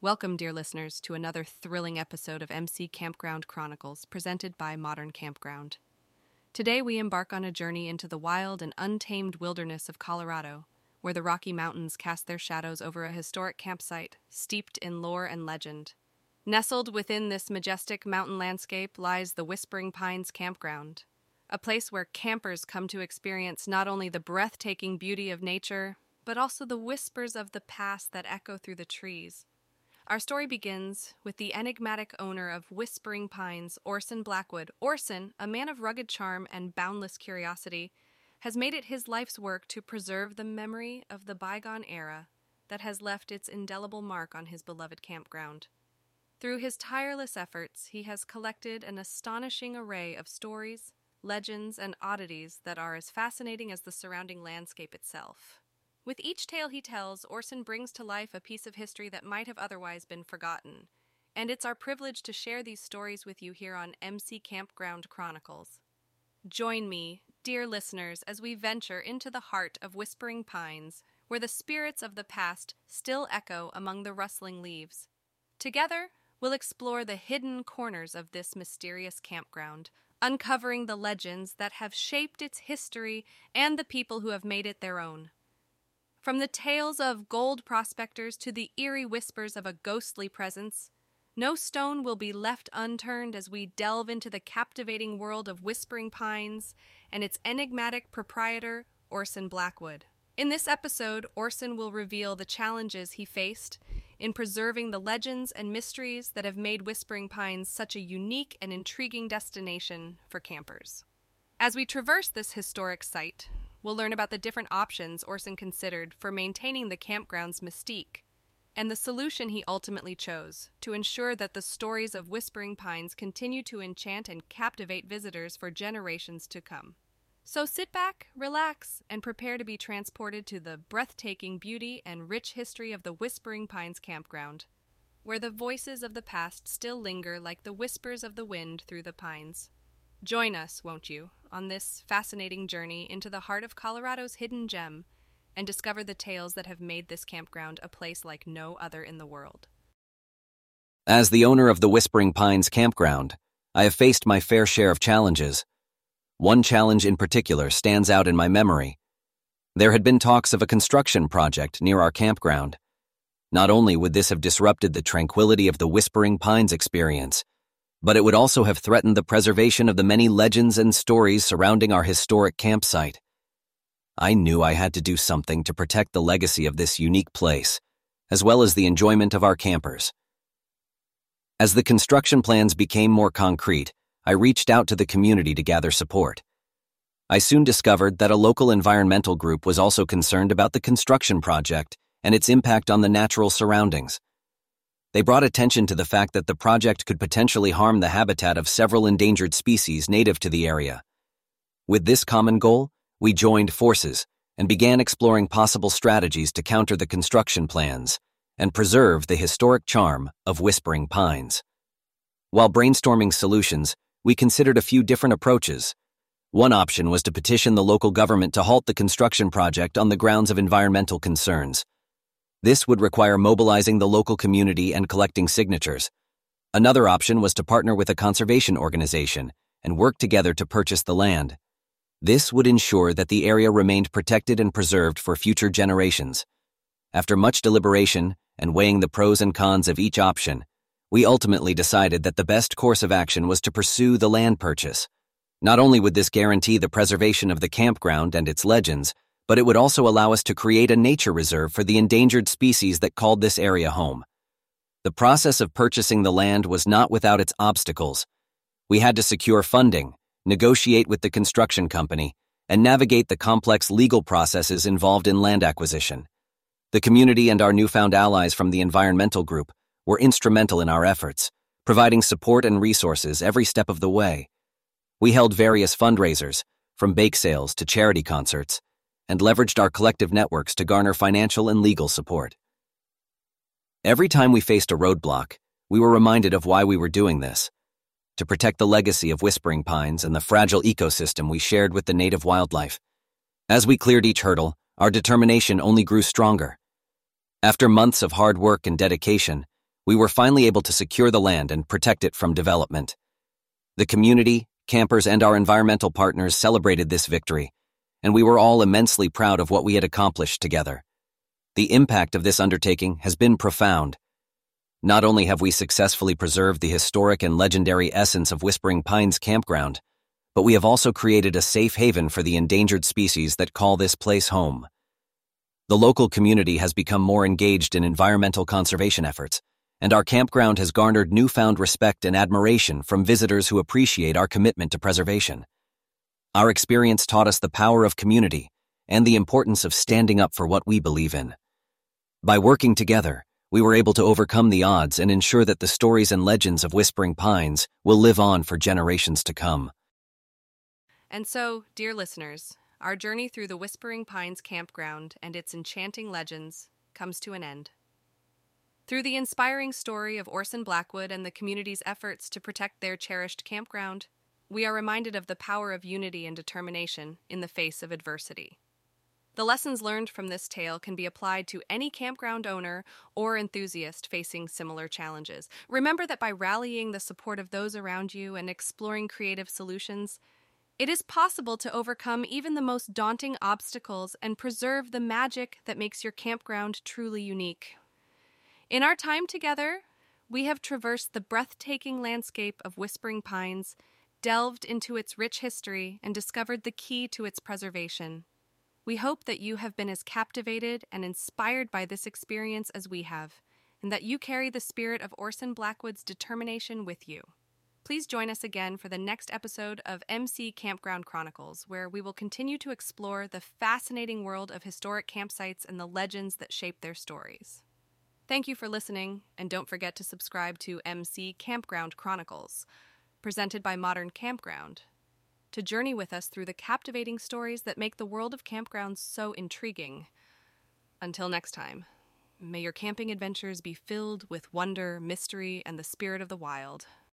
Welcome, dear listeners, to another thrilling episode of MC Campground Chronicles presented by Modern Campground. Today, we embark on a journey into the wild and untamed wilderness of Colorado, where the Rocky Mountains cast their shadows over a historic campsite steeped in lore and legend. Nestled within this majestic mountain landscape lies the Whispering Pines Campground, a place where campers come to experience not only the breathtaking beauty of nature, but also the whispers of the past that echo through the trees. Our story begins with the enigmatic owner of Whispering Pines, Orson Blackwood. Orson, a man of rugged charm and boundless curiosity, has made it his life's work to preserve the memory of the bygone era that has left its indelible mark on his beloved campground. Through his tireless efforts, he has collected an astonishing array of stories, legends, and oddities that are as fascinating as the surrounding landscape itself. With each tale he tells, Orson brings to life a piece of history that might have otherwise been forgotten. And it's our privilege to share these stories with you here on MC Campground Chronicles. Join me, dear listeners, as we venture into the heart of Whispering Pines, where the spirits of the past still echo among the rustling leaves. Together, we'll explore the hidden corners of this mysterious campground, uncovering the legends that have shaped its history and the people who have made it their own. From the tales of gold prospectors to the eerie whispers of a ghostly presence, no stone will be left unturned as we delve into the captivating world of Whispering Pines and its enigmatic proprietor, Orson Blackwood. In this episode, Orson will reveal the challenges he faced in preserving the legends and mysteries that have made Whispering Pines such a unique and intriguing destination for campers. As we traverse this historic site, We'll learn about the different options Orson considered for maintaining the campground's mystique and the solution he ultimately chose to ensure that the stories of Whispering Pines continue to enchant and captivate visitors for generations to come. So sit back, relax, and prepare to be transported to the breathtaking beauty and rich history of the Whispering Pines campground, where the voices of the past still linger like the whispers of the wind through the pines. Join us, won't you, on this fascinating journey into the heart of Colorado's hidden gem and discover the tales that have made this campground a place like no other in the world. As the owner of the Whispering Pines campground, I have faced my fair share of challenges. One challenge in particular stands out in my memory. There had been talks of a construction project near our campground. Not only would this have disrupted the tranquility of the Whispering Pines experience, but it would also have threatened the preservation of the many legends and stories surrounding our historic campsite. I knew I had to do something to protect the legacy of this unique place, as well as the enjoyment of our campers. As the construction plans became more concrete, I reached out to the community to gather support. I soon discovered that a local environmental group was also concerned about the construction project and its impact on the natural surroundings. They brought attention to the fact that the project could potentially harm the habitat of several endangered species native to the area. With this common goal, we joined forces and began exploring possible strategies to counter the construction plans and preserve the historic charm of Whispering Pines. While brainstorming solutions, we considered a few different approaches. One option was to petition the local government to halt the construction project on the grounds of environmental concerns. This would require mobilizing the local community and collecting signatures. Another option was to partner with a conservation organization and work together to purchase the land. This would ensure that the area remained protected and preserved for future generations. After much deliberation and weighing the pros and cons of each option, we ultimately decided that the best course of action was to pursue the land purchase. Not only would this guarantee the preservation of the campground and its legends, but it would also allow us to create a nature reserve for the endangered species that called this area home. The process of purchasing the land was not without its obstacles. We had to secure funding, negotiate with the construction company, and navigate the complex legal processes involved in land acquisition. The community and our newfound allies from the environmental group were instrumental in our efforts, providing support and resources every step of the way. We held various fundraisers, from bake sales to charity concerts, and leveraged our collective networks to garner financial and legal support. Every time we faced a roadblock, we were reminded of why we were doing this to protect the legacy of Whispering Pines and the fragile ecosystem we shared with the native wildlife. As we cleared each hurdle, our determination only grew stronger. After months of hard work and dedication, we were finally able to secure the land and protect it from development. The community, campers, and our environmental partners celebrated this victory, and we were all immensely proud of what we had accomplished together. The impact of this undertaking has been profound. Not only have we successfully preserved the historic and legendary essence of Whispering Pines Campground, but we have also created a safe haven for the endangered species that call this place home. The local community has become more engaged in environmental conservation efforts, and our campground has garnered newfound respect and admiration from visitors who appreciate our commitment to preservation. Our experience taught us the power of community and the importance of standing up for what we believe in. By working together, we were able to overcome the odds and ensure that the stories and legends of Whispering Pines will live on for generations to come. And so, dear listeners, our journey through the Whispering Pines campground and its enchanting legends comes to an end. Through the inspiring story of Orson Blackwood and the community's efforts to protect their cherished campground, we are reminded of the power of unity and determination in the face of adversity. The lessons learned from this tale can be applied to any campground owner or enthusiast facing similar challenges. Remember that by rallying the support of those around you and exploring creative solutions, it is possible to overcome even the most daunting obstacles and preserve the magic that makes your campground truly unique. In our time together, we have traversed the breathtaking landscape of Whispering Pines delved into its rich history, and discovered the key to its preservation. We hope that you have been as captivated and inspired by this experience as we have, and that you carry the spirit of Orson Blackwood's determination with you. Please join us again for the next episode of MC Campground Chronicles, where we will continue to explore the fascinating world of historic campsites and the legends that shape their stories. Thank you for listening, and don't forget to subscribe to MC Campground Chronicles presented by Modern Campground, to journey with us through the captivating stories that make the world of campgrounds so intriguing. Until next time, may your camping adventures be filled with wonder, mystery, and the spirit of the wild.